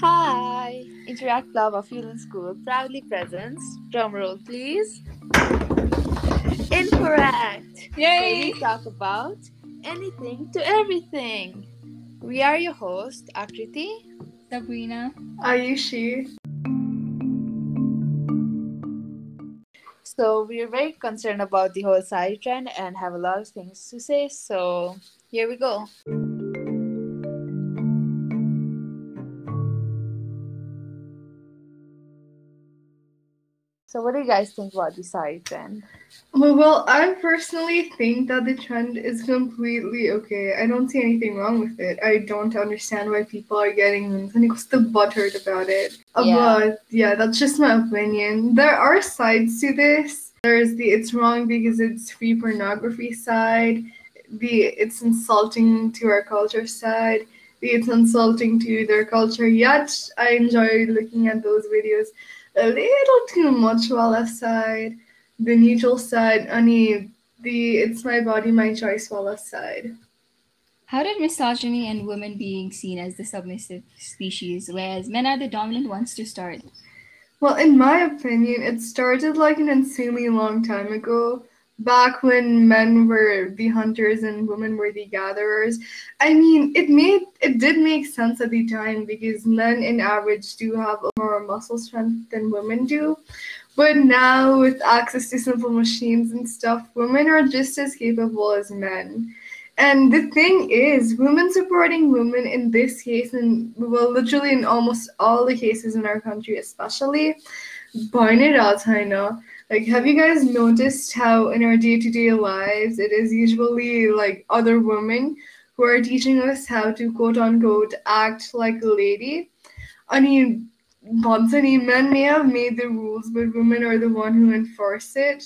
Hi, Interact Club of Fuelan School proudly presents. Drum roll, please. Incorrect. Where Yay! we talk about anything to everything. We are your host, Akriti. Sabrina. Ayushi. So we are very concerned about the whole sari trend and have a lot of things to say. So here we go. So what do you guys think about the sari trend? Well, I personally think that the trend is completely okay. I don't see anything wrong with it. I don't understand why people are getting butthurt about it. Uh, Yeah. But yeah, that's just my opinion. There are sides to this. There's the it's wrong because it's free pornography side, the it's insulting to our culture side, be it's insulting to their culture. Yet I enjoy looking at those videos a little too much while aside the neutral side, ani the it's my body, my choice while aside. How did misogyny and women being seen as the submissive species, whereas men are the dominant ones to start? Well, in my opinion, it started like an insanely long time ago, back when men were the hunters and women were the gatherers. I mean, it made it did make sense at the time because men in average do have more muscle strength than women do. But now with access to simple machines and stuff, women are just as capable as men. And the thing is, women supporting women in this case, and well, literally in almost all the cases in our country, especially, burn it out, I know. Like, have you guys noticed how in our day to day lives, it is usually like other women who are teaching us how to quote unquote act like a lady? I mean, Bonsani men may have made the rules, but women are the one who enforce it.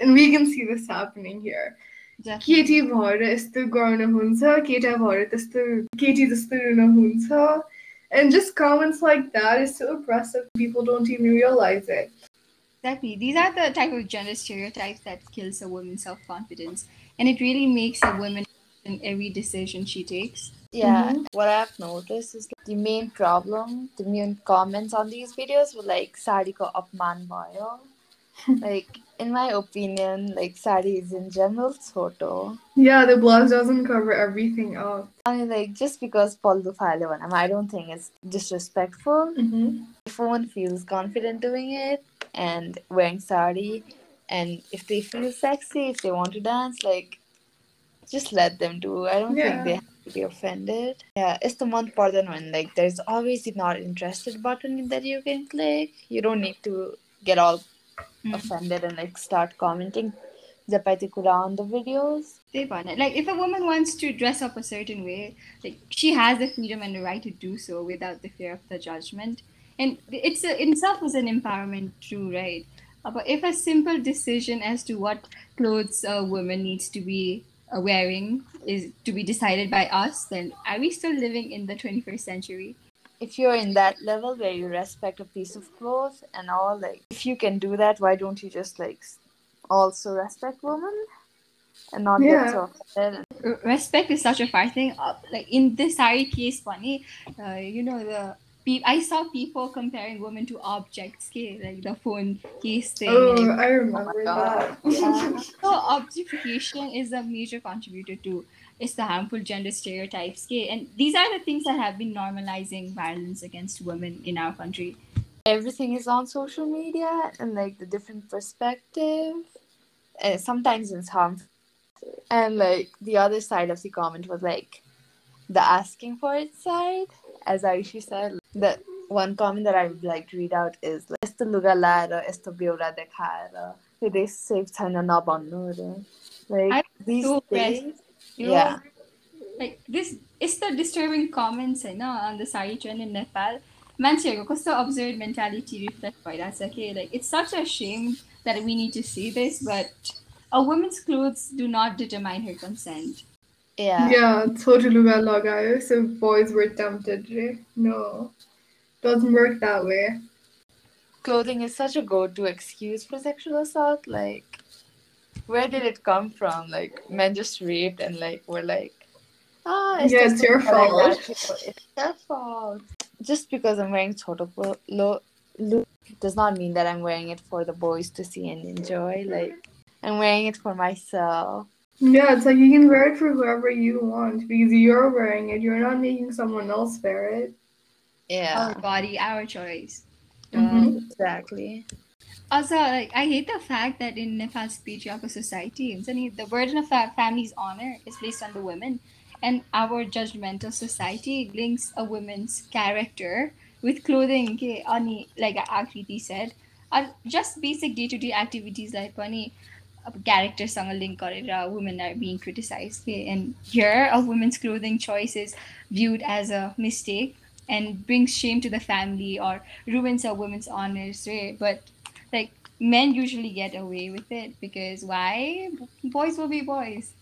And we can see this happening here. Definitely. केटी भएर यस्तो गर्न हुन्छ केटा भएर त्यस्तो केटी जस्तो run हुन्छ and just comments like that is so oppressive people don't even realize it Exactly. These are the type of gender stereotypes that kills a woman's self confidence. And it really makes a woman in every decision she takes. Yeah, Mhm. what I've noticed is the main problem, the main comments on these videos were like sari ko apman bhayo. like in my opinion, like sari is in general photo. yeah the blouse doesn't cover everything up I mean like just because paldu phale bhanam, I don't think it's disrespectful. If one feels confident doing it and wearing sari and if they feel sexy, if they want to dance, like just let them do. I don't Yeah. think they have to be offended. Yeah, it's the month partner when like there's always the not interested button that you can click. You don't need to get all Mm. offended and like start commenting Zapati Kura on the videos. They want it. Like if a woman wants to dress up a certain way, like she has the freedom and the right to do so without the fear of the judgment. And it's a, in itself is an empowerment too, right? Uh, But if a simple decision as to what clothes a woman needs to be uh, wearing is to be decided by us, then are we still living in the 21st century? If you're in that level where you respect a piece of cloth and all, like if you can do that, why don't you just like also respect women and not Yeah. get so offended? Respect is such a far thing. Uh, like in this sari case, funny, uh, you know the. Pe- I saw people comparing women to objects, okay? like the phone case thing. oh like- i remember oh God. that Yeah. So objectification is a major contributor to is the harmful gender stereotypes. Okay? And these are the things that have been normalizing violence against women in our country. Everything is on social media and like the different perspective. And sometimes it's harmful. And like the other side of the comment was like the asking for it side. As Aishi said, the one comment that I would like to read out is like यस्तो लुगा लाएर यस्तो बेहोरा देखाएर फेरि safe छैन नभन्नु अरे I'm like these so things You know, yeah like this is the disturbing comments होइन on the sari trend in Nepal. मान्छेहरूको कस्तो absurd mentality reflect भइरहेछ कि like it's such a shame that we need to see this, but a woman's clothes do not determine her consent. Yeah. Yeah, Chotuluga Lagayo. So boys were tempted. Right? No, doesn't work that way. Clothing is such a go to excuse for sexual assault. Like, where did it come from? Like, men just raped and, like, were like, ah, it's, yeah, it's your fault. Like it's their fault. Just because I'm wearing Chotoluga does not mean that I'm wearing it for the boys to see and enjoy. Like, I'm wearing it for myself. Yeah, it's like you can wear it for whoever you want because you're wearing it. You're not making someone else wear it. Yeah, Our body, our choice. Mhm. exactly. Also, like I hate the fact that in Nepal's patriarchal society, the burden of a family's honor is placed on the women, and our judgmental society links a woman's character with clothing. Okay, ani like Akriti said, uh, just basic day-to-day activities like pani character song link गरेर women are being criticized. Okay, and here a woman's clothing choice is viewed as a mistake and brings shame to the family or ruins a woman's honors. Right? But like men usually get away with it because why boys will be boys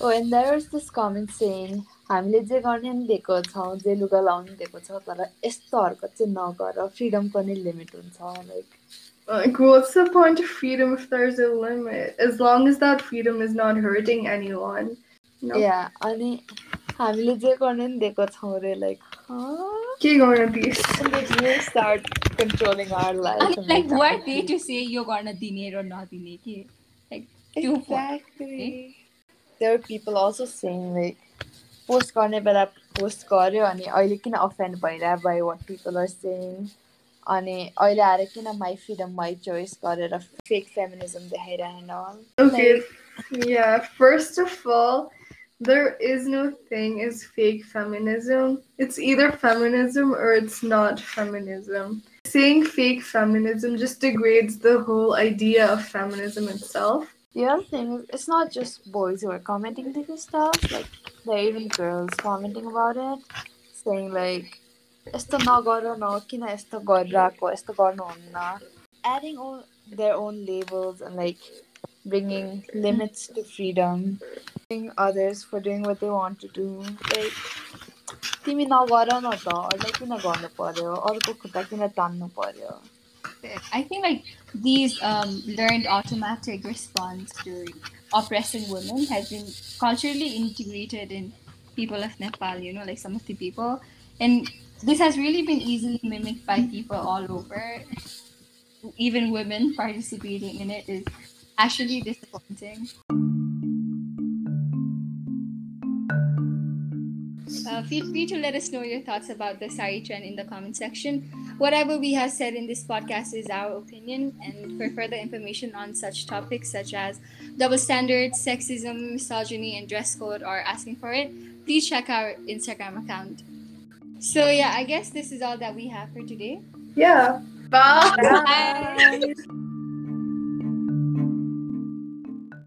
Oh, and there was this comment saying हामीले जे गर्ने नि दिएको छौँ जे लुगा लाउनु दिएको छ तर यस्तो हरकत चाहिँ नगर फ्रिडमको नि लिमिट हुन्छ like Like, what's the point of freedom if there's a limit? As long as that freedom is not hurting anyone. No. या अनि हामीले जे गर्ने नि दिएको छौँ रे like Keep going at these. you start controlling our life. And, and like make what up they to- to say you're gonna dine or not dine ke like त्यो Exactly. There are people also saying like post गर्ने बेला post गर्यो अनि अहिले किन offend भइरह by what people are सेङ अनि अहिले आएर किन माई फ्रिडम माई चोइस गरेर fake feminism देखाइरहन Okay. Yeah. First of all, there is no thing as fake feminism. It's either feminism or it's not feminism. Saying fake feminism just degrades the whole idea of feminism itself. The other thing is, it's not just boys who are commenting this stuff. Like, there are even girls commenting about it, saying like, "यस्तो नगर न किन यस्तो गरिरहेको यस्तो गर्नुहुन्न." Adding all their own labels and like bringing limits to freedom, bringing others for doing what they want to do. Like, तिमी नगर न त अरूलाई किन गर्नु पर्यो अरूको खुट्टा किन तान्नु पर्यो I think like these um, learned automatic response to oppressing women has been culturally integrated in people of Nepal, you know, like some of the people. And this has really been easily mimicked by people all over. Even women participating in it is actually disappointing. Uh, feel free to let us know your thoughts about the sari trend in the comment section. Whatever we have said in this podcast is our opinion, and for further information on such topics such as double standards, sexism, misogyny, and dress code, or asking for it, please check our Instagram account. So, yeah, I guess this is all that we have for today. Yeah. Bye. Bye.